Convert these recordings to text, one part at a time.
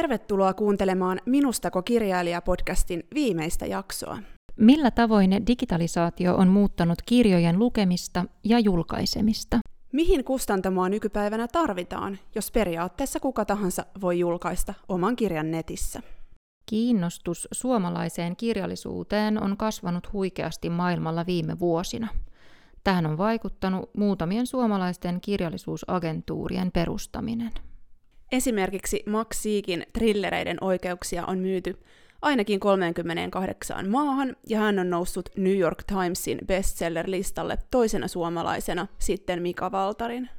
Tervetuloa kuuntelemaan Minustako kirjailija-podcastin viimeistä jaksoa. Millä tavoin digitalisaatio on muuttanut kirjojen lukemista ja julkaisemista? Mihin kustantamoa nykypäivänä tarvitaan, jos periaatteessa kuka tahansa voi julkaista oman kirjan netissä? Kiinnostus suomalaiseen kirjallisuuteen on kasvanut huikeasti maailmalla viime vuosina. Tähän on vaikuttanut muutamien suomalaisten kirjallisuusagentuurien perustaminen. Esimerkiksi Max Siikin trillereiden oikeuksia on myyty ainakin 38 maahan, ja hän on noussut New York Timesin bestseller-listalle toisena suomalaisena sitten Mika Valtarin.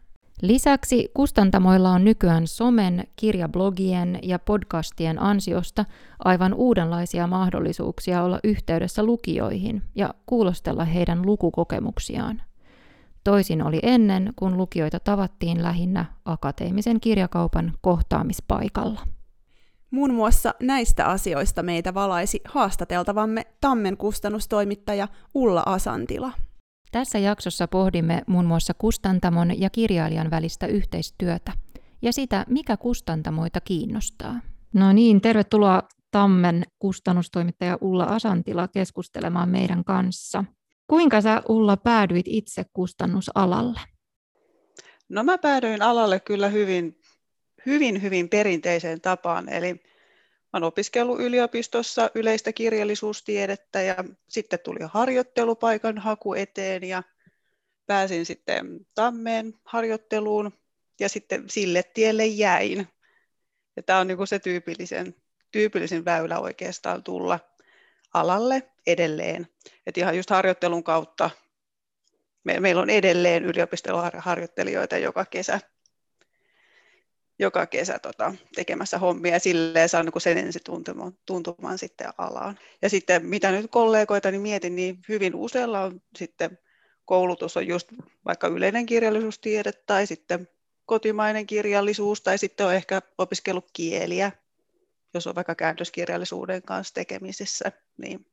Lisäksi kustantamoilla on nykyään somen, kirjablogien ja podcastien ansiosta aivan uudenlaisia mahdollisuuksia olla yhteydessä lukijoihin ja kuulostella heidän lukukokemuksiaan. Toisin oli ennen, kun lukijoita tavattiin lähinnä akateemisen kirjakaupan kohtaamispaikalla. Muun muassa näistä asioista meitä valaisi haastateltavamme Tammen kustannustoimittaja Ulla Asantila. Tässä jaksossa pohdimme muun muassa kustantamon ja kirjailijan välistä yhteistyötä ja sitä, mikä kustantamoita kiinnostaa. No niin, tervetuloa Tammen kustannustoimittaja Ulla Asantila keskustelemaan meidän kanssa. Kuinka sä Ulla päädyit itse kustannusalalle? No mä päädyin alalle kyllä hyvin, hyvin, hyvin perinteiseen tapaan. Eli olen opiskellut yliopistossa yleistä kirjallisuustiedettä ja sitten tuli harjoittelupaikan haku eteen ja pääsin sitten Tammeen harjoitteluun ja sitten sille tielle jäin. Ja tämä on niin se tyypillisen, tyypillisin väylä oikeastaan tulla alalle edelleen. Et ihan just harjoittelun kautta me, meillä on edelleen yliopistoharjoittelijoita joka kesä, joka kesä tota, tekemässä hommia ja silleen saa niin sen ensin tuntumaan, tuntumaan sitten alaan. Ja sitten mitä nyt kollegoita niin mietin, niin hyvin usealla on sitten koulutus on just vaikka yleinen kirjallisuustiede tai sitten kotimainen kirjallisuus tai sitten on ehkä opiskellut kieliä, jos on vaikka käännöskirjallisuuden kanssa tekemisissä, niin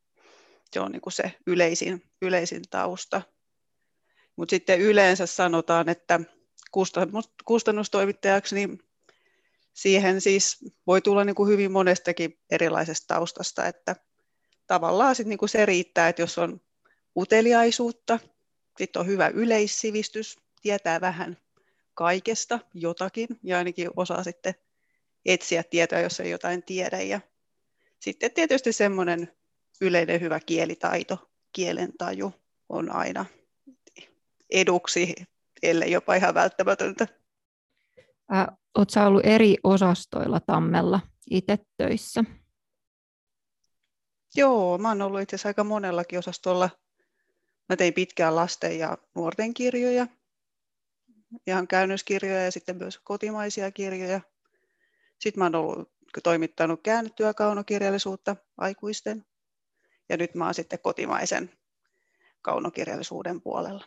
se on niin kuin se yleisin, yleisin tausta. Mutta sitten yleensä sanotaan, että kustannustoimittajaksi niin siihen siis voi tulla niin kuin hyvin monestakin erilaisesta taustasta, että tavallaan sit niin kuin se riittää, että jos on uteliaisuutta, sitten on hyvä yleissivistys, tietää vähän kaikesta jotakin ja ainakin osaa sitten etsiä tietoa, jos ei jotain tiedä. Ja sitten tietysti semmoinen yleinen hyvä kielitaito, kielentaju on aina eduksi, ellei jopa ihan välttämätöntä. Äh, Oletko ollut eri osastoilla Tammella itse töissä? Joo, mä oon ollut itse asiassa aika monellakin osastolla. Mä tein pitkään lasten ja nuorten kirjoja, ihan käännöskirjoja ja sitten myös kotimaisia kirjoja. Sitten mä oon ollut toimittanut käännettyä kaunokirjallisuutta aikuisten ja nyt mä oon sitten kotimaisen kaunokirjallisuuden puolella.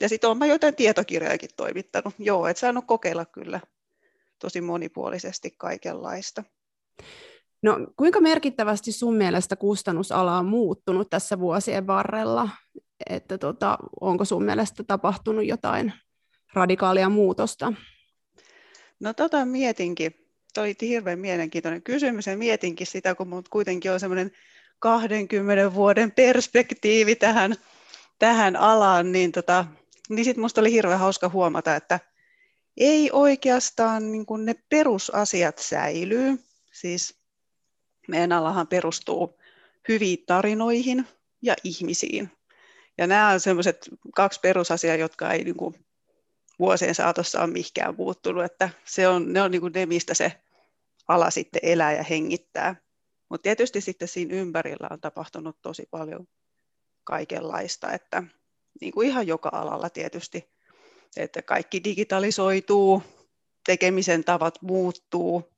Ja sitten olen mä jotain tietokirjojakin toimittanut. Joo, et saanut kokeilla kyllä tosi monipuolisesti kaikenlaista. No, kuinka merkittävästi sun mielestä kustannusala on muuttunut tässä vuosien varrella? Että tota, onko sun mielestä tapahtunut jotain radikaalia muutosta? No tota mietinkin. Toi hirveän mielenkiintoinen kysymys ja mietinkin sitä, kun mut kuitenkin on semmoinen 20 vuoden perspektiivi tähän, tähän alaan, niin, tota, niin sitten minusta oli hirveän hauska huomata, että ei oikeastaan niin kuin ne perusasiat säilyy. Siis meidän alahan perustuu hyviin tarinoihin ja ihmisiin. Ja nämä on sellaiset kaksi perusasiaa, jotka ei niin kuin vuosien saatossa ole mihinkään muuttunut. Että se on, ne on niin kuin ne, mistä se ala sitten elää ja hengittää. Mutta tietysti sitten siinä ympärillä on tapahtunut tosi paljon kaikenlaista, että niin kuin ihan joka alalla tietysti, että kaikki digitalisoituu, tekemisen tavat muuttuu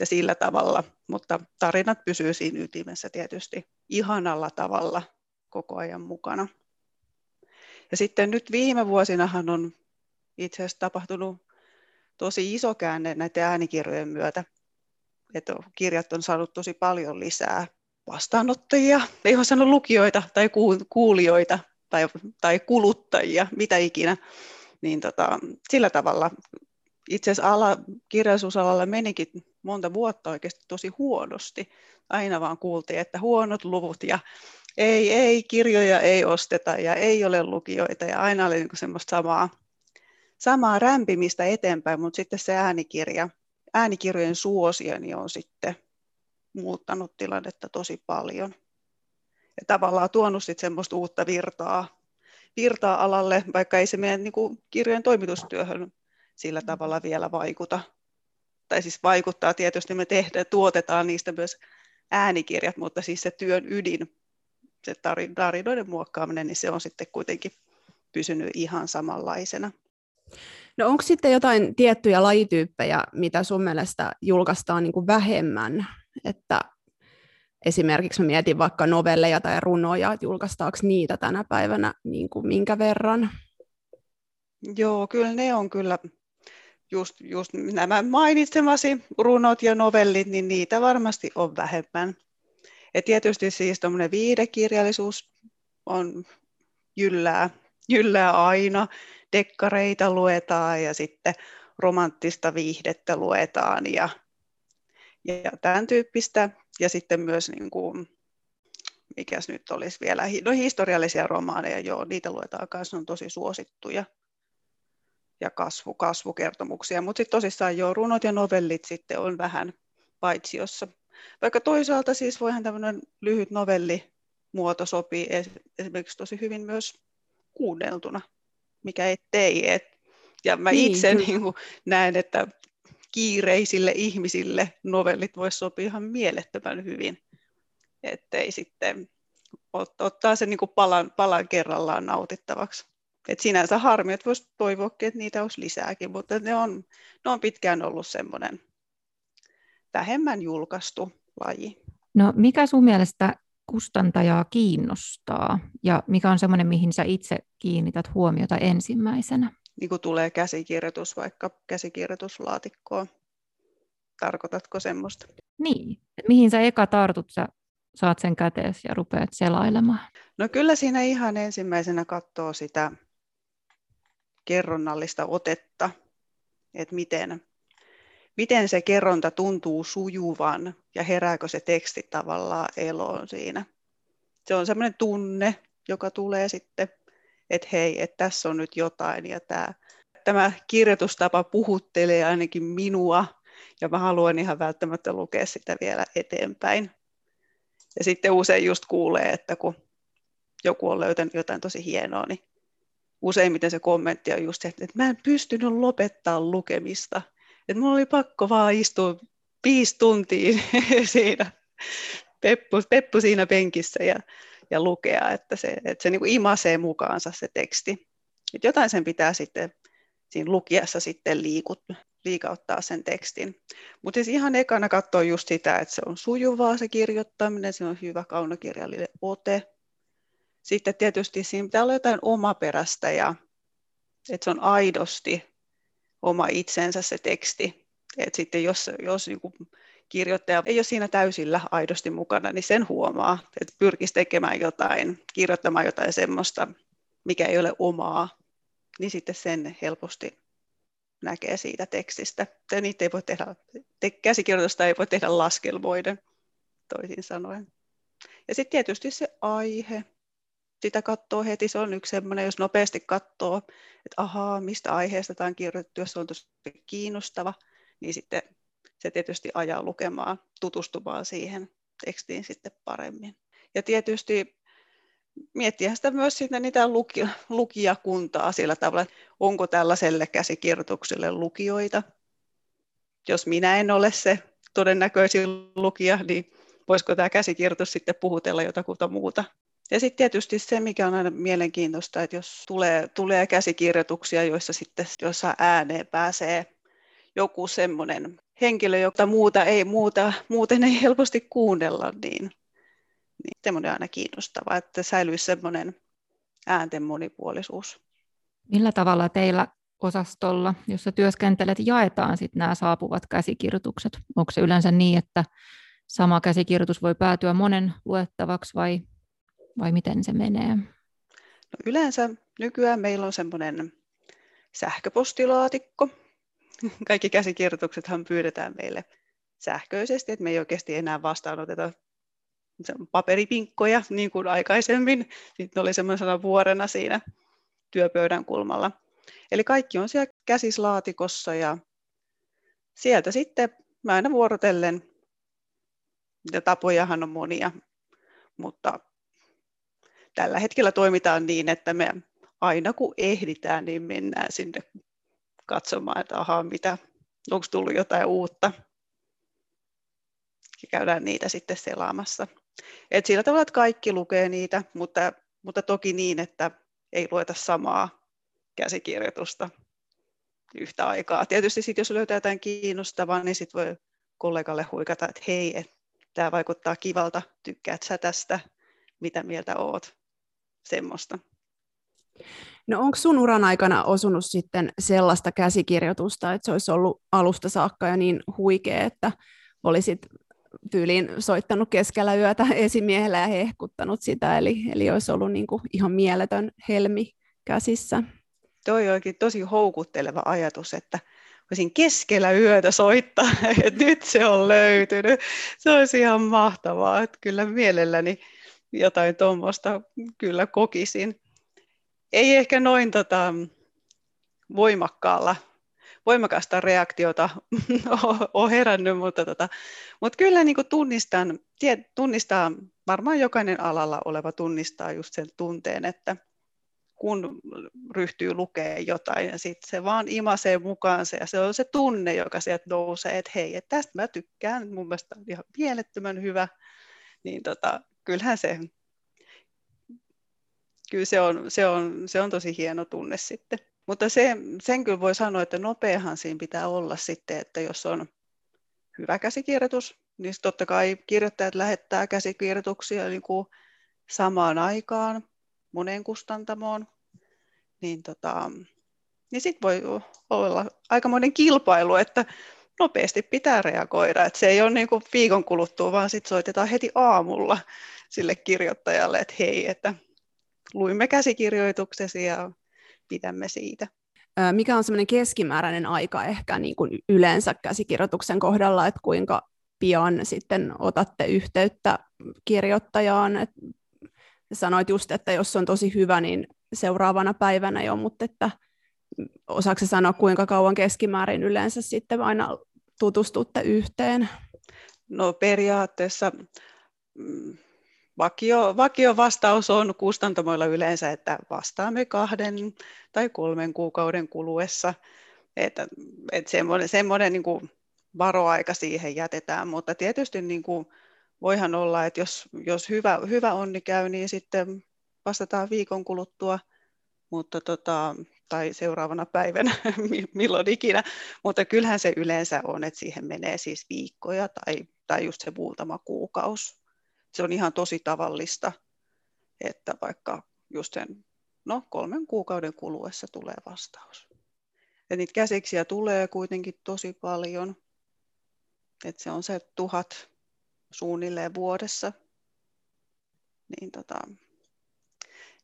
ja sillä tavalla, mutta tarinat pysyy siinä ytimessä tietysti ihanalla tavalla koko ajan mukana. Ja sitten nyt viime vuosinahan on itse asiassa tapahtunut tosi iso käänne näiden äänikirjojen myötä, että kirjat on saanut tosi paljon lisää vastaanottajia, ei voi sanoa lukijoita tai kuulijoita tai, tai kuluttajia, mitä ikinä. Niin tota, sillä tavalla itse asiassa ala, kirjallisuusalalla menikin monta vuotta oikeasti tosi huonosti. Aina vaan kuultiin, että huonot luvut ja ei, ei, kirjoja ei osteta ja ei ole lukijoita ja aina oli niin semmoista samaa, samaa rämpimistä eteenpäin, mutta sitten se äänikirja, äänikirjojen suosio niin on sitten muuttanut tilannetta tosi paljon. Ja tavallaan tuonut sitten semmoista uutta virtaa, virtaa alalle, vaikka ei se meidän niin kuin, kirjojen toimitustyöhön sillä tavalla vielä vaikuta. Tai siis vaikuttaa tietysti, me tehdään, tuotetaan niistä myös äänikirjat, mutta siis se työn ydin, se tarinoiden muokkaaminen, niin se on sitten kuitenkin pysynyt ihan samanlaisena. No onko sitten jotain tiettyjä lajityyppejä, mitä sun mielestä julkaistaan niin kuin vähemmän? Että esimerkiksi mä mietin vaikka novelleja tai runoja, että julkaistaanko niitä tänä päivänä niin kuin minkä verran? Joo, kyllä ne on kyllä just, just nämä mainitsemasi runot ja novellit, niin niitä varmasti on vähemmän. Ja tietysti siis tuommoinen viidekirjallisuus on jyllää, jyllää aina. Dekkareita luetaan ja sitten romanttista viihdettä luetaan ja, ja tämän tyyppistä. Ja sitten myös, niin kuin, mikäs nyt olisi vielä, no historiallisia romaaneja, joo, niitä luetaan kanssa, on tosi suosittuja ja kasvu, kasvukertomuksia, mutta sitten tosissaan jo runot ja novellit sitten on vähän paitsiossa. Vaikka toisaalta siis voihan tämmöinen lyhyt novellimuoto sopii esimerkiksi tosi hyvin myös kuunneltuna, mikä ettei. Et, ja mä niin, itse niin kuin näen, että kiireisille ihmisille novellit voisi sopia ihan mielettömän hyvin, ettei sitten ottaa sen niin kuin palan, palan kerrallaan nautittavaksi. Et sinänsä harmi, että voisi toivoakin, että niitä olisi lisääkin, mutta ne on, ne on pitkään ollut semmoinen vähemmän julkaistu laji. No mikä sun mielestä kustantajaa kiinnostaa ja mikä on semmoinen, mihin sä itse kiinnität huomiota ensimmäisenä? Niin kuin tulee käsikirjoitus vaikka käsikirjoituslaatikkoon. Tarkoitatko semmoista? Niin. Mihin sä eka tartut, sä saat sen kätees ja rupeat selailemaan? No kyllä siinä ihan ensimmäisenä katsoo sitä kerronnallista otetta, että miten, miten se kerronta tuntuu sujuvan ja herääkö se teksti tavallaan eloon siinä. Se on semmoinen tunne, joka tulee sitten, että hei, että tässä on nyt jotain ja tämä, tämä kirjoitustapa puhuttelee ainakin minua ja mä haluan ihan välttämättä lukea sitä vielä eteenpäin. Ja sitten usein just kuulee, että kun joku on löytänyt jotain tosi hienoa, niin useimmiten se kommentti on just se, että mä en pystynyt lopettaa lukemista. Että mulla oli pakko vaan istua viisi tuntia siinä, peppu, peppu siinä penkissä ja, ja lukea, että se, että se niin kuin imasee mukaansa se teksti. Että jotain sen pitää sitten siinä lukiessa sitten liikut, liikauttaa sen tekstin. Mutta siis ihan ekana katsoa just sitä, että se on sujuvaa se kirjoittaminen, se on hyvä kaunokirjallinen ote, sitten tietysti siinä pitää olla jotain omaperäistä ja että se on aidosti oma itsensä se teksti. Et sitten jos, jos niin kirjoittaja ei ole siinä täysillä aidosti mukana, niin sen huomaa, että pyrkisi tekemään jotain, kirjoittamaan jotain semmoista, mikä ei ole omaa, niin sitten sen helposti näkee siitä tekstistä. Ja niitä ei voi tehdä, te, käsikirjoitusta ei voi tehdä laskelmoiden, toisin sanoen. Ja sitten tietysti se aihe, sitä katsoo heti, se on yksi semmoinen, jos nopeasti katsoo, että ahaa, mistä aiheesta tämä on kirjoitettu, jos se on tosi kiinnostava, niin sitten se tietysti ajaa lukemaan, tutustumaan siihen tekstiin sitten paremmin. Ja tietysti miettiä sitä myös sitten niitä luki, lukijakuntaa sillä tavalla, että onko tällaiselle käsikirjoitukselle lukijoita. Jos minä en ole se todennäköisin lukija, niin voisiko tämä käsikirjoitus sitten puhutella jotakuta muuta ja sitten tietysti se, mikä on aina mielenkiintoista, että jos tulee, tulee käsikirjoituksia, joissa sitten jossa ääneen pääsee joku semmoinen henkilö, jota muuta ei muuta, muuten ei helposti kuunnella, niin, niin semmoinen aina kiinnostava, että säilyisi semmoinen äänten monipuolisuus. Millä tavalla teillä osastolla, jossa työskentelet, jaetaan sitten nämä saapuvat käsikirjoitukset? Onko se yleensä niin, että sama käsikirjoitus voi päätyä monen luettavaksi vai vai miten se menee? No yleensä nykyään meillä on semmoinen sähköpostilaatikko. Kaikki käsikirjoituksethan pyydetään meille sähköisesti, että me ei oikeasti enää vastaanoteta paperipinkkoja niin kuin aikaisemmin. Sitten oli semmoisena vuorena siinä työpöydän kulmalla. Eli kaikki on siellä käsislaatikossa ja sieltä sitten mä aina vuorotellen, ja tapojahan on monia, mutta tällä hetkellä toimitaan niin, että me aina kun ehditään, niin mennään sinne katsomaan, että ahaa, mitä, onko tullut jotain uutta. Ja käydään niitä sitten selaamassa. Et sillä tavalla, että kaikki lukee niitä, mutta, mutta toki niin, että ei lueta samaa käsikirjoitusta yhtä aikaa. Tietysti sitten jos löytää jotain kiinnostavaa, niin sitten voi kollegalle huikata, että hei, et, tämä vaikuttaa kivalta, tykkäät sä tästä, mitä mieltä oot, semmoista. No onko sun uran aikana osunut sitten sellaista käsikirjoitusta, että se olisi ollut alusta saakka ja niin huikea, että olisit tyyliin soittanut keskellä yötä esimiehellä ja hehkuttanut sitä, eli, eli olisi ollut niin kuin ihan mieletön helmi käsissä. Toi onkin tosi houkutteleva ajatus, että voisin keskellä yötä soittaa, että nyt se on löytynyt. Se olisi ihan mahtavaa, että kyllä mielelläni jotain tuommoista kyllä kokisin. Ei ehkä noin tota, voimakkaalla voimakasta reaktiota ole herännyt, mutta, tota, mutta kyllä niin kuin tunnistan, tie, tunnistaa, varmaan jokainen alalla oleva tunnistaa just sen tunteen, että kun ryhtyy lukemaan jotain ja sitten se vaan imasee mukaansa ja se on se tunne, joka sieltä nousee, että hei, että tästä mä tykkään, mun mielestä on ihan mielettömän hyvä, niin tota, kyllähän se, kyllä se on, se on, se on tosi hieno tunne sitten. Mutta se, sen kyllä voi sanoa, että nopeahan siinä pitää olla sitten, että jos on hyvä käsikirjoitus, niin totta kai kirjoittajat lähettää käsikirjoituksia niin kuin samaan aikaan moneen kustantamoon, niin, tota, niin sitten voi olla aikamoinen kilpailu, että nopeasti pitää reagoida. Että se ei ole niin kuin viikon kuluttua, vaan sitten soitetaan heti aamulla sille kirjoittajalle, että hei, että luimme käsikirjoituksesi ja pidämme siitä. Mikä on semmoinen keskimääräinen aika ehkä niin kuin yleensä käsikirjoituksen kohdalla, että kuinka pian sitten otatte yhteyttä kirjoittajaan? Et sanoit just, että jos on tosi hyvä, niin seuraavana päivänä jo, mutta että osaako sanoa, kuinka kauan keskimäärin yleensä sitten aina tutustutte yhteen? No periaatteessa mm, vakio, vakio vastaus on kustantamoilla yleensä, että vastaamme kahden tai kolmen kuukauden kuluessa. Että, että semmoinen, semmoinen niin kuin varoaika siihen jätetään, mutta tietysti niin kuin voihan olla, että jos, jos hyvä, hyvä onni käy, niin sitten vastataan viikon kuluttua, mutta tota, tai seuraavana päivänä, milloin ikinä, mutta kyllähän se yleensä on, että siihen menee siis viikkoja tai, tai just se muutama kuukausi se on ihan tosi tavallista, että vaikka just sen no, kolmen kuukauden kuluessa tulee vastaus. Ja niitä käsiksiä tulee kuitenkin tosi paljon. että se on se tuhat suunnilleen vuodessa. Niin tota,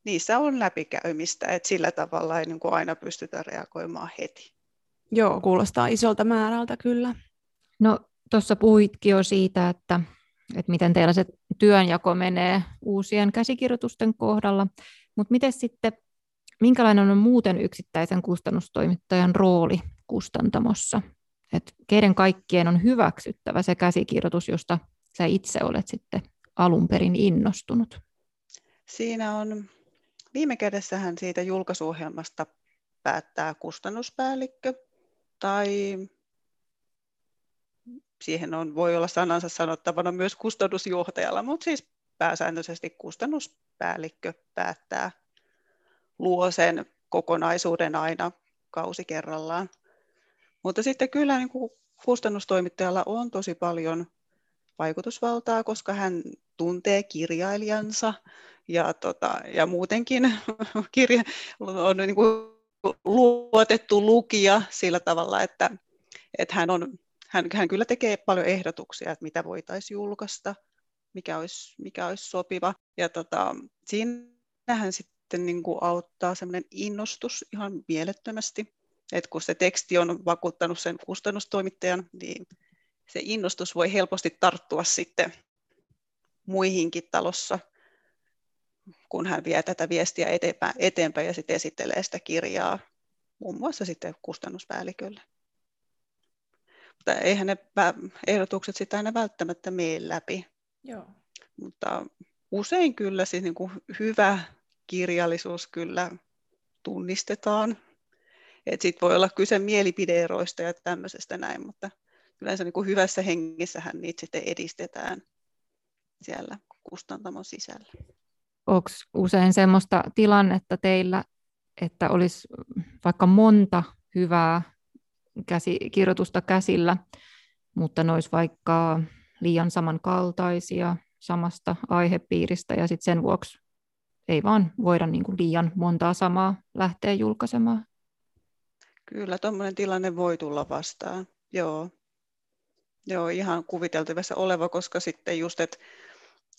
niissä on läpikäymistä, että sillä tavalla ei niin kuin aina pystytä reagoimaan heti. Joo, kuulostaa isolta määrältä kyllä. No tuossa puhuitkin jo siitä, että että miten teillä se työnjako menee uusien käsikirjoitusten kohdalla. Mutta miten sitten, minkälainen on muuten yksittäisen kustannustoimittajan rooli kustantamossa? Et keiden kaikkien on hyväksyttävä se käsikirjoitus, josta sä itse olet sitten alun perin innostunut? Siinä on viime kädessähän siitä julkaisuohjelmasta päättää kustannuspäällikkö tai siihen on, voi olla sanansa sanottavana myös kustannusjohtajalla, mutta siis pääsääntöisesti kustannuspäällikkö päättää, luo sen kokonaisuuden aina kausi kerrallaan. Mutta sitten kyllä niin kuin kustannustoimittajalla on tosi paljon vaikutusvaltaa, koska hän tuntee kirjailijansa ja, tota, ja muutenkin kirja on niin kuin luotettu lukija sillä tavalla, että, että hän on hän, hän kyllä tekee paljon ehdotuksia, että mitä voitaisiin julkaista, mikä olisi, mikä olisi sopiva. Ja tota, siinähän sitten niin kuin auttaa semmoinen innostus ihan mielettömästi, että kun se teksti on vakuuttanut sen kustannustoimittajan, niin se innostus voi helposti tarttua sitten muihinkin talossa, kun hän vie tätä viestiä eteenpäin, eteenpäin ja sitten esittelee sitä kirjaa muun muassa sitten kustannuspäällikölle. Mutta eihän ne ehdotukset sitä aina välttämättä mene läpi. Joo. Mutta usein kyllä siis niin kuin hyvä kirjallisuus kyllä tunnistetaan. Sitten voi olla kyse mielipideeroista ja tämmöisestä näin, mutta yleensä niin kuin hyvässä hengissähän niitä sitten edistetään siellä kustantamon sisällä. Onko usein semmoista tilannetta teillä, että olisi vaikka monta hyvää käsikirjoitusta käsillä, mutta ne olisi vaikka liian samankaltaisia samasta aihepiiristä ja sitten sen vuoksi ei vaan voida niin kuin liian montaa samaa lähteä julkaisemaan. Kyllä, tuommoinen tilanne voi tulla vastaan. Joo. Joo, ihan kuviteltavissa oleva, koska sitten just, että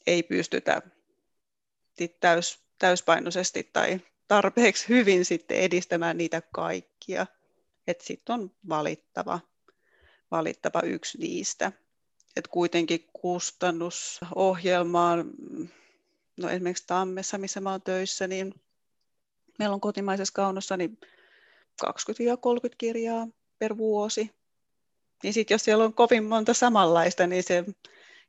ei pystytä täys, täyspainoisesti tai tarpeeksi hyvin sitten edistämään niitä kaikkia. Että sitten on valittava, valittava yksi niistä. Et kuitenkin kustannusohjelmaan, no esimerkiksi Tammessa, missä mä oon töissä, niin meillä on kotimaisessa kaunossa niin 20-30 kirjaa per vuosi. Niin sitten jos siellä on kovin monta samanlaista, niin se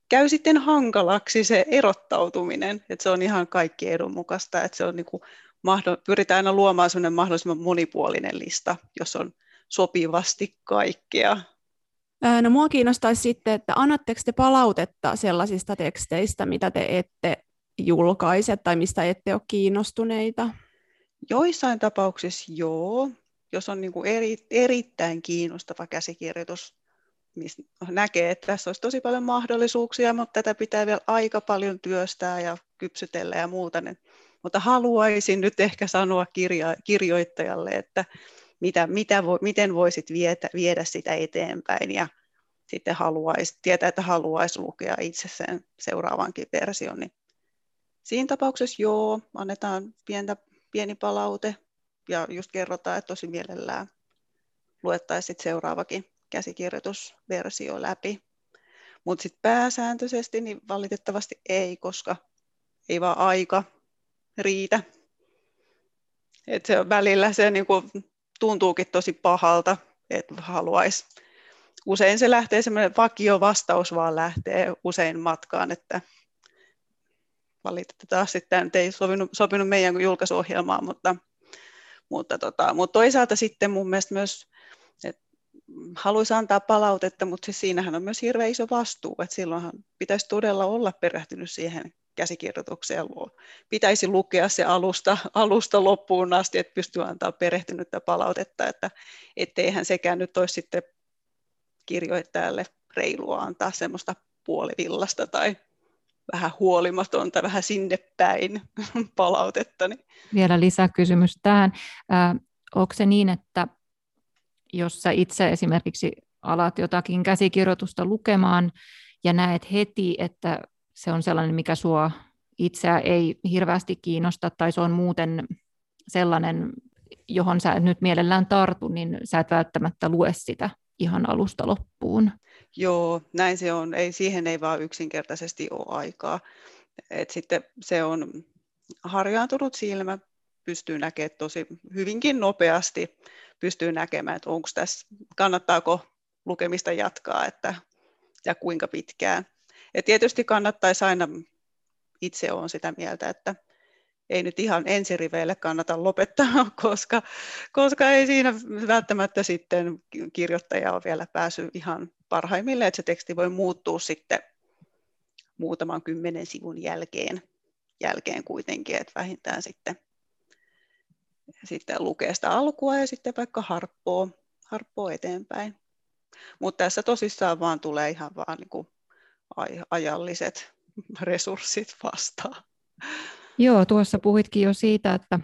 käy sitten hankalaksi se erottautuminen. Että se on ihan kaikki edun mukaista, että se on niin kuin, pyritään aina luomaan sellainen mahdollisimman monipuolinen lista, jos on sopivasti kaikkea. No mua kiinnostaisi sitten, että annatteko te palautetta sellaisista teksteistä, mitä te ette julkaise tai mistä ette ole kiinnostuneita? Joissain tapauksissa joo. Jos on niin kuin eri, erittäin kiinnostava käsikirjoitus, missä näkee, että tässä olisi tosi paljon mahdollisuuksia, mutta tätä pitää vielä aika paljon työstää ja kypsytellä ja muuta. Niin, mutta haluaisin nyt ehkä sanoa kirja, kirjoittajalle, että mitä, mitä vo, miten voisit vietä, viedä sitä eteenpäin ja sitten haluaisi, tietää, että haluaisi lukea itse sen seuraavankin version. Niin siinä tapauksessa joo, annetaan pientä, pieni palaute ja just kerrotaan, että tosi mielellään luettaisiin seuraavakin käsikirjoitusversio läpi. Mutta sitten pääsääntöisesti niin valitettavasti ei, koska ei vaan aika riitä. Et se välillä se niinku tuntuukin tosi pahalta, että haluaisi. Usein se lähtee semmoinen vakio vastaus vaan lähtee usein matkaan, että valitettavasti sitten ei sopinut, sopinut meidän julkaisuohjelmaan, mutta, mutta, tota, mutta toisaalta sitten mun mielestä myös haluaisi antaa palautetta, mutta siis siinähän on myös hirveän iso vastuu, että silloinhan pitäisi todella olla perehtynyt siihen käsikirjoitukseen. Pitäisi lukea se alusta, alusta loppuun asti, että pystyy antaa perehtynyttä palautetta, että etteihän sekään nyt olisi sitten kirjoittajalle reilua antaa semmoista puolivillasta tai vähän huolimatonta, vähän sinne päin palautetta. Niin. Vielä lisäkysymys tähän. Äh, onko se niin, että jos sä itse esimerkiksi alat jotakin käsikirjoitusta lukemaan ja näet heti, että se on sellainen, mikä sua itseä ei hirveästi kiinnosta tai se on muuten sellainen, johon sä nyt mielellään tartu, niin sä et välttämättä lue sitä ihan alusta loppuun. Joo, näin se on. Ei, siihen ei vaan yksinkertaisesti ole aikaa. Et sitten se on harjaantunut silmä, pystyy näkemään tosi hyvinkin nopeasti, pystyy näkemään, että onko tässä, kannattaako lukemista jatkaa että, ja kuinka pitkään. Ja tietysti kannattaisi aina, itse olen sitä mieltä, että ei nyt ihan ensiriveille kannata lopettaa, koska, koska ei siinä välttämättä sitten kirjoittaja ole vielä päässyt ihan parhaimmille, että se teksti voi muuttua sitten muutaman kymmenen sivun jälkeen, jälkeen kuitenkin, että vähintään sitten, sitten lukee sitä alkua ja sitten vaikka harppoo, harppoo eteenpäin. Mutta tässä tosissaan vaan tulee ihan vaan niin kuin ajalliset resurssit vastaan. Joo, tuossa puhuitkin jo siitä, että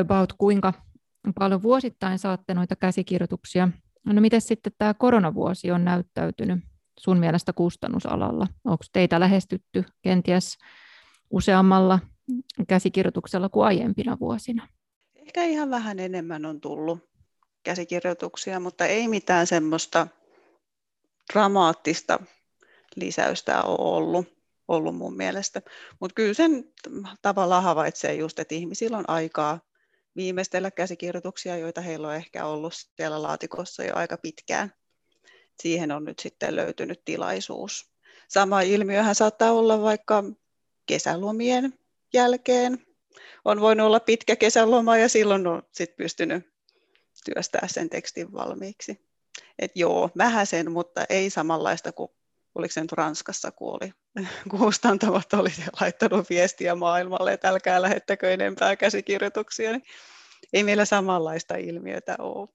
about kuinka paljon vuosittain saatte noita käsikirjoituksia. No miten sitten tämä koronavuosi on näyttäytynyt sun mielestä kustannusalalla? Onko teitä lähestytty kenties useammalla käsikirjoituksella kuin aiempina vuosina? Ehkä ihan vähän enemmän on tullut käsikirjoituksia, mutta ei mitään semmoista dramaattista lisäystä ole ollut, ollut mun mielestä. Mutta kyllä sen tavallaan havaitsee just, että ihmisillä on aikaa viimeistellä käsikirjoituksia, joita heillä on ehkä ollut siellä laatikossa jo aika pitkään. Siihen on nyt sitten löytynyt tilaisuus. Sama ilmiöhän saattaa olla vaikka kesälomien jälkeen. On voinut olla pitkä kesäloma ja silloin on sit pystynyt työstää sen tekstin valmiiksi. Et joo, sen, mutta ei samanlaista kuin oliko se nyt Ranskassa, kun oli kustantavat oli laittanut viestiä maailmalle, että älkää lähettäkö enempää käsikirjoituksia, niin ei meillä samanlaista ilmiötä ole,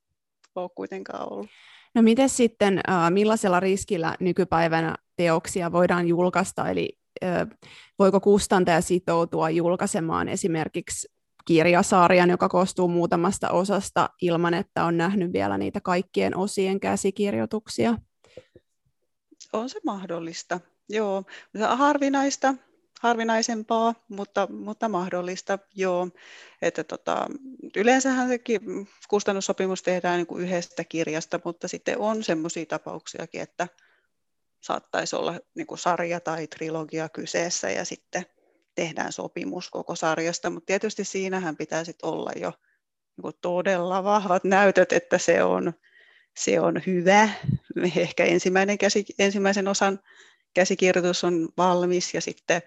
ole kuitenkaan ollut. No miten sitten, millaisella riskillä nykypäivänä teoksia voidaan julkaista, eli voiko kustantaja sitoutua julkaisemaan esimerkiksi kirjasarjan, joka koostuu muutamasta osasta ilman, että on nähnyt vielä niitä kaikkien osien käsikirjoituksia? On se mahdollista, joo. Harvinaista, harvinaisempaa, mutta, mutta mahdollista, joo. Että tota, yleensähän sekin kustannussopimus tehdään niin kuin yhdestä kirjasta, mutta sitten on sellaisia tapauksiakin, että saattaisi olla niin kuin sarja tai trilogia kyseessä ja sitten tehdään sopimus koko sarjasta, mutta tietysti siinähän pitää sitten olla jo niin todella vahvat näytöt, että se on, se on hyvä. Ehkä ensimmäinen käsi, ensimmäisen osan käsikirjoitus on valmis ja sitten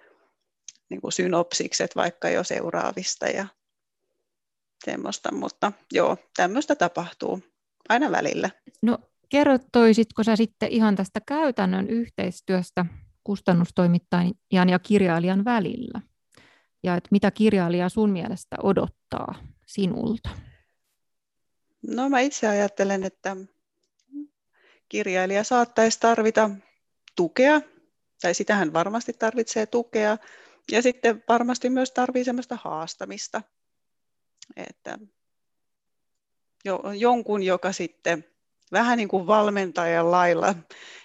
niin kuin synopsikset vaikka jo seuraavista ja semmoista, mutta joo, tämmöistä tapahtuu aina välillä. No kertoisitko sä sitten ihan tästä käytännön yhteistyöstä kustannustoimittajan ja kirjailijan välillä? Ja että mitä kirjailija sun mielestä odottaa sinulta? No mä itse ajattelen, että kirjailija saattaisi tarvita tukea, tai sitähän varmasti tarvitsee tukea, ja sitten varmasti myös tarvitsee sellaista haastamista, että jonkun, joka sitten vähän niin kuin valmentajan lailla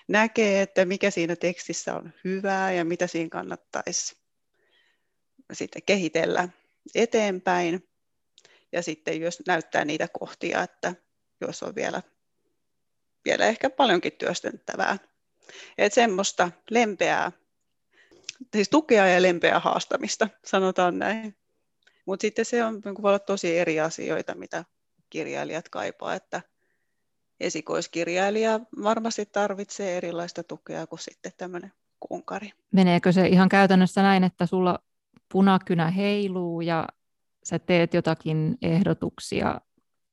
näkee, että mikä siinä tekstissä on hyvää ja mitä siinä kannattaisi sitten kehitellä eteenpäin. Ja sitten jos näyttää niitä kohtia, että jos on vielä, vielä ehkä paljonkin työstettävää. Että semmoista lempeää, siis tukea ja lempeää haastamista, sanotaan näin. Mutta sitten se on, niin voi olla tosi eri asioita, mitä kirjailijat kaipaa, että esikoiskirjailija varmasti tarvitsee erilaista tukea kuin sitten tämmöinen kunkari. Meneekö se ihan käytännössä näin, että sulla punakynä heiluu ja sä teet jotakin ehdotuksia?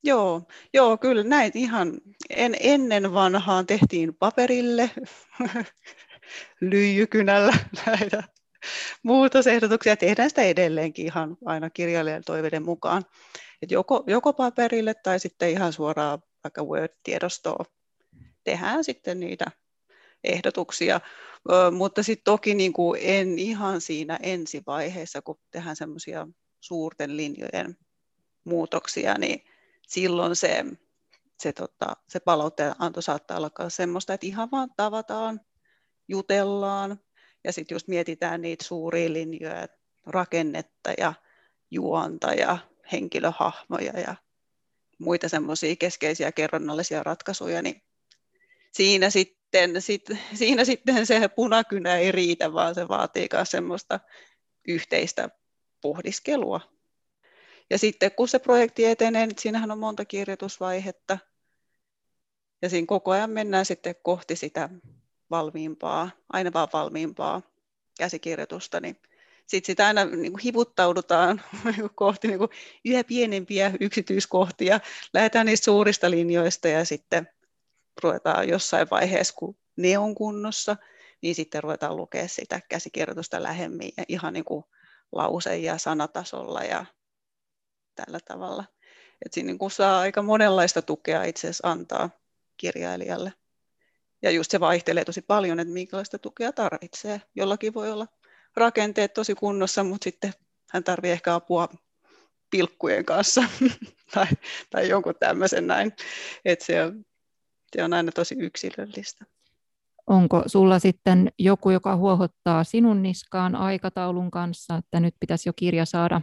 Joo, joo kyllä näin ihan en, ennen vanhaan tehtiin paperille lyijykynällä näitä muutosehdotuksia. Tehdään sitä edelleenkin ihan aina kirjailijan toiveiden mukaan. Et joko, joko paperille tai sitten ihan suoraan vaikka Word-tiedostoon tehdään sitten niitä ehdotuksia, mutta sitten toki niin kuin en ihan siinä ensivaiheessa, kun tehdään semmoisia suurten linjojen muutoksia, niin silloin se, se, tota, se palautteen anto saattaa olla semmoista, että ihan vaan tavataan, jutellaan ja sitten just mietitään niitä suuria linjoja, rakennetta ja juonta ja henkilöhahmoja ja muita semmoisia keskeisiä kerronnallisia ratkaisuja, niin siinä sitten, sit, siinä sitten se punakynä ei riitä, vaan se vaatii myös semmoista yhteistä pohdiskelua. Ja sitten kun se projekti etenee, niin siinähän on monta kirjoitusvaihetta, ja siinä koko ajan mennään sitten kohti sitä valmiimpaa, aina vaan valmiimpaa käsikirjoitusta, niin sitten sitä aina niin kuin hivuttaudutaan kohti niin kuin yhä pienempiä yksityiskohtia, lähdetään niistä suurista linjoista ja sitten ruvetaan jossain vaiheessa, kun ne on kunnossa, niin sitten ruvetaan lukea sitä käsikirjoitusta lähemmin ja ihan niin kuin lause- ja sanatasolla ja tällä tavalla. Et siinä niin kuin saa aika monenlaista tukea itse asiassa antaa kirjailijalle. Ja just se vaihtelee tosi paljon, että minkälaista tukea tarvitsee. Jollakin voi olla rakenteet tosi kunnossa, mutta sitten hän tarvitsee ehkä apua pilkkujen kanssa tai, tai jonkun tämmöisen näin. Että se, on, se on aina tosi yksilöllistä. Onko sulla sitten joku, joka huohottaa sinun niskaan aikataulun kanssa, että nyt pitäisi jo kirja saada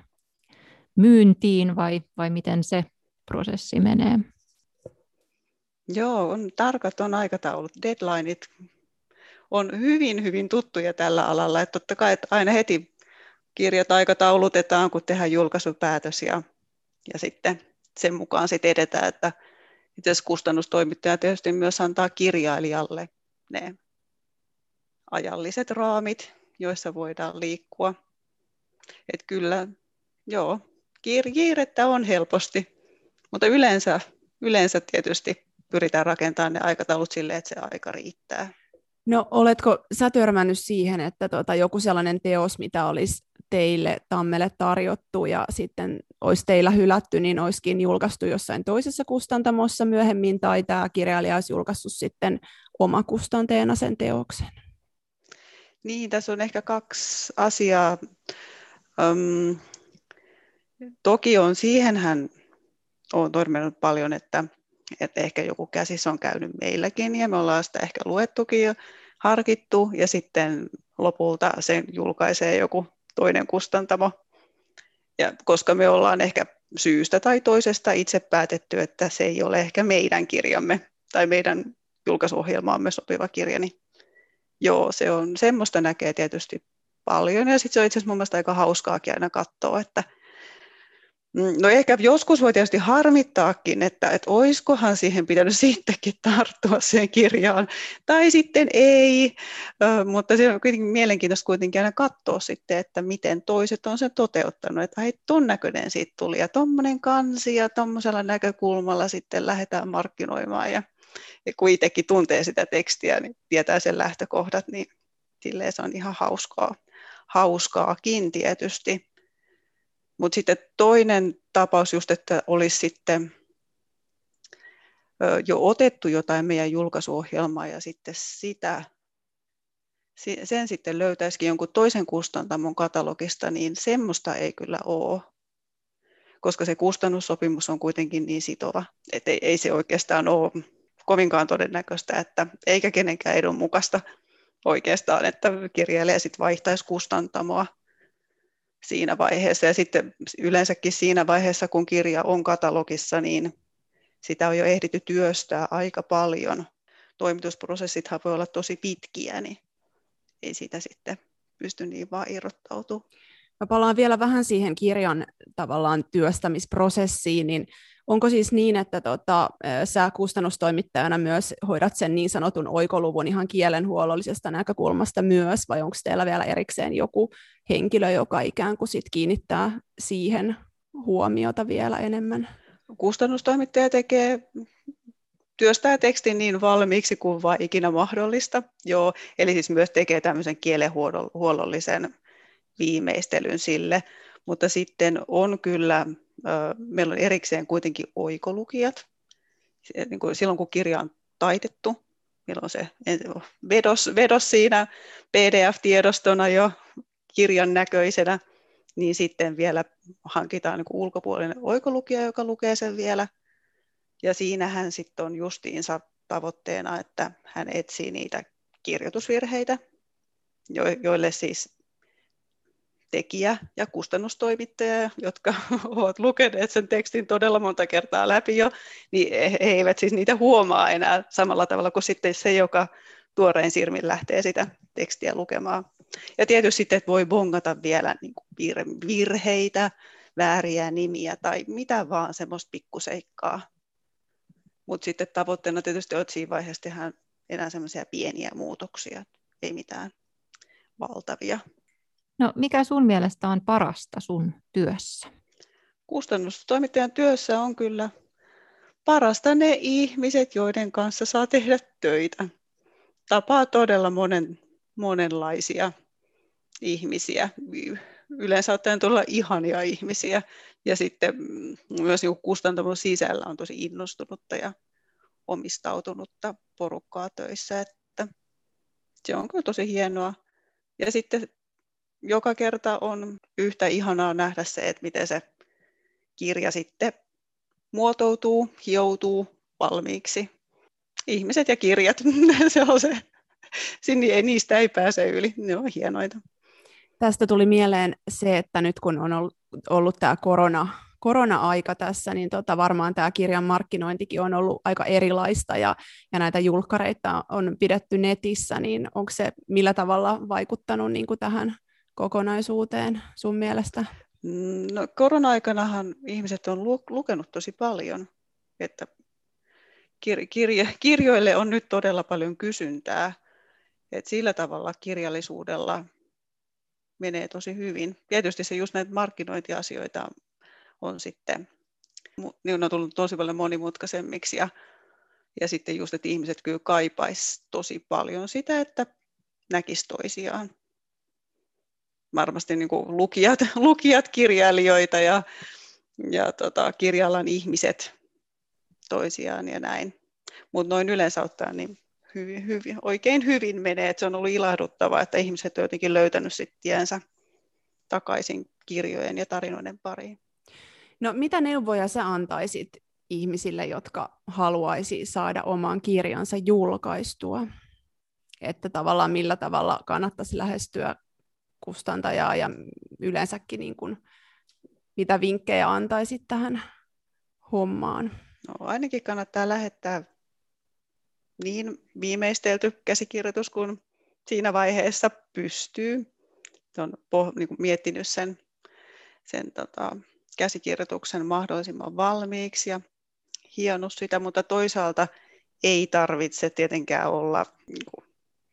myyntiin vai, vai miten se prosessi menee? Joo, on tarkat on aikataulut, deadlineit on hyvin, hyvin tuttuja tällä alalla. Että totta kai että aina heti kirjat aikataulutetaan, kun tehdään julkaisupäätös ja, ja sitten sen mukaan sitten edetään, että itse asiassa kustannustoimittaja tietysti myös antaa kirjailijalle ne ajalliset raamit, joissa voidaan liikkua. Että kyllä, joo, kiirettä on helposti, mutta yleensä, yleensä tietysti pyritään rakentamaan ne aikataulut sille, että se aika riittää. No oletko sä törmännyt siihen, että tota, joku sellainen teos, mitä olisi teille Tammelle tarjottu ja sitten olisi teillä hylätty, niin olisikin julkaistu jossain toisessa kustantamossa myöhemmin, tai tämä kirjailija olisi julkaissut sitten omakustanteena sen teoksen? Niin, tässä on ehkä kaksi asiaa. Öm, toki on siihenhän on törmännyt paljon, että, että ehkä joku käsissä on käynyt meilläkin ja me ollaan sitä ehkä luettukin ja harkittu ja sitten lopulta sen julkaisee joku toinen kustantamo. Ja koska me ollaan ehkä syystä tai toisesta itse päätetty, että se ei ole ehkä meidän kirjamme tai meidän julkaisuohjelmaamme sopiva kirja, niin joo, se on semmoista näkee tietysti paljon. Ja sitten se on itse asiassa mun mielestä aika hauskaakin aina katsoa, että – no ehkä joskus voi tietysti harmittaakin, että, että oiskohan siihen pitänyt sittenkin tarttua siihen kirjaan, tai sitten ei, mutta se on kuitenkin mielenkiintoista kuitenkin aina katsoa sitten, että miten toiset on sen toteuttanut, että hei, ton näköinen siitä tuli, ja tuommoinen kansi, ja tuommoisella näkökulmalla sitten lähdetään markkinoimaan, ja, ja kun itsekin tuntee sitä tekstiä, niin tietää sen lähtökohdat, niin silleen se on ihan hauskaa, hauskaakin tietysti. Mutta sitten toinen tapaus just, että olisi sitten jo otettu jotain meidän julkaisuohjelmaa ja sitten sitä, sen sitten löytäisikin jonkun toisen kustantamon katalogista, niin semmoista ei kyllä ole, koska se kustannussopimus on kuitenkin niin sitova, että ei, ei se oikeastaan ole kovinkaan todennäköistä, että eikä kenenkään edun mukaista oikeastaan, että kirjailija sitten vaihtaisi kustantamoa siinä vaiheessa. Ja sitten yleensäkin siinä vaiheessa, kun kirja on katalogissa, niin sitä on jo ehditty työstää aika paljon. Toimitusprosessithan voi olla tosi pitkiä, niin ei siitä sitten pysty niin vaan irrottautumaan. Mä palaan vielä vähän siihen kirjan tavallaan työstämisprosessiin, niin Onko siis niin, että tota, sä kustannustoimittajana myös hoidat sen niin sanotun oikoluvun ihan kielenhuollollisesta näkökulmasta myös, vai onko teillä vielä erikseen joku henkilö, joka ikään kuin sit kiinnittää siihen huomiota vielä enemmän? Kustannustoimittaja tekee työstää tekstin niin valmiiksi kuin vain ikinä mahdollista. Joo, eli siis myös tekee tämmöisen kielenhuollollisen viimeistelyn sille, mutta sitten on kyllä meillä on erikseen kuitenkin oikolukijat. Niin silloin kun kirja on taitettu, meillä on se vedos, vedos siinä PDF-tiedostona jo kirjan näköisenä, niin sitten vielä hankitaan niin ulkopuolinen oikolukija, joka lukee sen vielä. Ja siinähän sitten on justiinsa tavoitteena, että hän etsii niitä kirjoitusvirheitä, joille siis tekijä ja kustannustoimittaja, jotka ovat lukeneet sen tekstin todella monta kertaa läpi jo, niin he eivät siis niitä huomaa enää samalla tavalla kuin sitten se, joka tuorein sirmin lähtee sitä tekstiä lukemaan. Ja tietysti sitten, että voi bongata vielä niin kuin virheitä, vääriä nimiä tai mitä vaan semmoista pikkuseikkaa. Mutta sitten tavoitteena tietysti on, että siinä vaiheessa tehdään enää semmoisia pieniä muutoksia, ei mitään valtavia No mikä sun mielestä on parasta sun työssä? Kustannustoimittajan työssä on kyllä parasta ne ihmiset, joiden kanssa saa tehdä töitä. Tapaa todella monen, monenlaisia ihmisiä. Yleensä ottaen tulla ihania ihmisiä. Ja sitten myös niin kustantamon sisällä on tosi innostunutta ja omistautunutta porukkaa töissä. Että se on kyllä tosi hienoa. Ja sitten joka kerta on yhtä ihanaa nähdä se, että miten se kirja sitten muotoutuu, hioutuu valmiiksi. Ihmiset ja kirjat, se on se. Sinne ei, niistä ei pääse yli, ne on hienoita. Tästä tuli mieleen se, että nyt kun on ollut, ollut tämä korona, korona-aika tässä, niin tota, varmaan tämä kirjan markkinointikin on ollut aika erilaista ja, ja näitä julkkareita on pidetty netissä, niin onko se millä tavalla vaikuttanut niin kuin tähän kokonaisuuteen sun mielestä? Mm, no, korona-aikanahan ihmiset on lukenut tosi paljon, että kir- kirje- kirjoille on nyt todella paljon kysyntää. Et sillä tavalla kirjallisuudella menee tosi hyvin. Tietysti se just näitä markkinointiasioita on sitten, ne on tullut tosi paljon monimutkaisemmiksi ja, ja sitten just, että ihmiset kyllä kaipaisi tosi paljon sitä, että näkisi toisiaan. Varmasti niin kuin lukijat, lukijat, kirjailijoita ja, ja tota, kirjallan ihmiset toisiaan ja näin. Mutta noin yleensä ottaen niin hyvin, hyvin, oikein hyvin menee. Et se on ollut ilahduttavaa, että ihmiset ovat jotenkin löytänyt sit tiensä takaisin kirjojen ja tarinoiden pariin. No mitä neuvoja sä antaisit ihmisille, jotka haluaisi saada oman kirjansa julkaistua? Että tavallaan millä tavalla kannattaisi lähestyä kustantajaa ja yleensäkin niin kuin, mitä vinkkejä antaisit tähän hommaan? No, ainakin kannattaa lähettää niin viimeistelty käsikirjoitus kuin siinä vaiheessa pystyy. On niin kuin miettinyt sen, sen tota, käsikirjoituksen mahdollisimman valmiiksi ja hionnut sitä, mutta toisaalta ei tarvitse tietenkään olla niin kuin,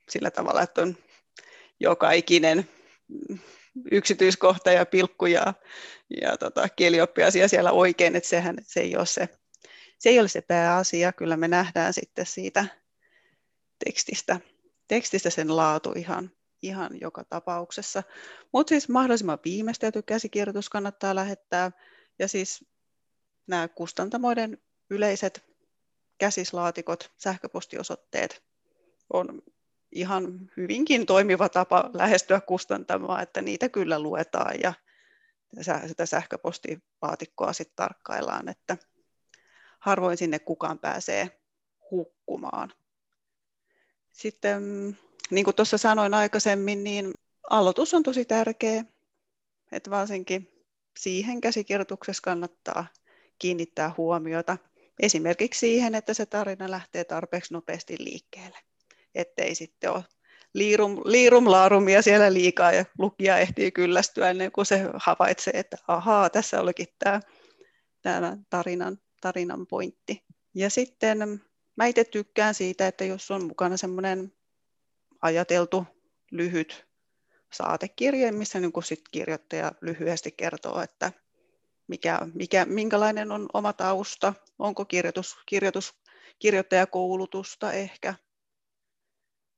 sillä tavalla, että on joka ikinen yksityiskohta ja pilkku ja, ja tota, kielioppiasia siellä oikein, että sehän se ei ole se se ei ole se pääasia, kyllä me nähdään sitten siitä tekstistä, tekstistä sen laatu ihan, ihan joka tapauksessa. Mutta siis mahdollisimman viimeistelty käsikirjoitus kannattaa lähettää, ja siis nämä kustantamoiden yleiset käsislaatikot, sähköpostiosoitteet on ihan hyvinkin toimiva tapa lähestyä kustantamoa, että niitä kyllä luetaan ja sitä sähköpostilaatikkoa sitten tarkkaillaan, että harvoin sinne kukaan pääsee hukkumaan. Sitten niin kuin tuossa sanoin aikaisemmin, niin aloitus on tosi tärkeä, että varsinkin siihen käsikirjoituksessa kannattaa kiinnittää huomiota. Esimerkiksi siihen, että se tarina lähtee tarpeeksi nopeasti liikkeelle, ettei sitten ole liirum, liirum laarumia siellä liikaa ja lukija ehtii kyllästyä ennen kuin se havaitsee, että ahaa, tässä olikin tämä, tämä tarinan tarinan pointti. Ja sitten mä itse tykkään siitä, että jos on mukana semmoinen ajateltu lyhyt saatekirje, missä niin sit kirjoittaja lyhyesti kertoo, että mikä, mikä, minkälainen on oma tausta, onko kirjoitus, kirjoitus, kirjoittajakoulutusta ehkä,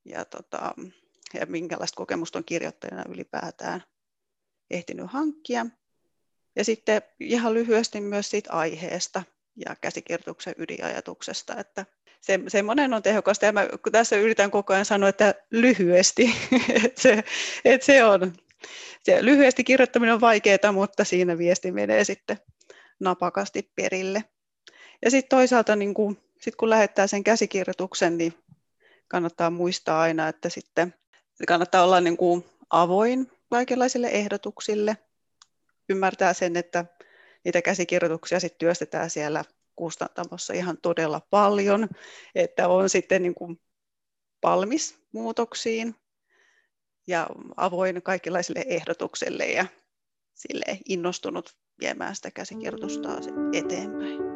ja, tota, ja minkälaista kokemusta on kirjoittajana ylipäätään ehtinyt hankkia. Ja sitten ihan lyhyesti myös siitä aiheesta, ja käsikirjoituksen ydinajatuksesta. Että se, semmoinen on tehokasta ja mä tässä yritän koko ajan sanoa, että lyhyesti, että se, että se on, se lyhyesti kirjoittaminen on vaikeaa, mutta siinä viesti menee sitten napakasti perille. Ja sitten toisaalta niin kun, sit kun lähettää sen käsikirjoituksen, niin kannattaa muistaa aina, että sitten kannattaa olla niin kuin avoin kaikenlaisille ehdotuksille, ymmärtää sen, että niitä käsikirjoituksia sitten työstetään siellä kustantamossa ihan todella paljon, että on sitten niin kuin valmis muutoksiin ja avoin kaikenlaisille ehdotuksille ja sille innostunut viemään sitä käsikirjoitusta eteenpäin.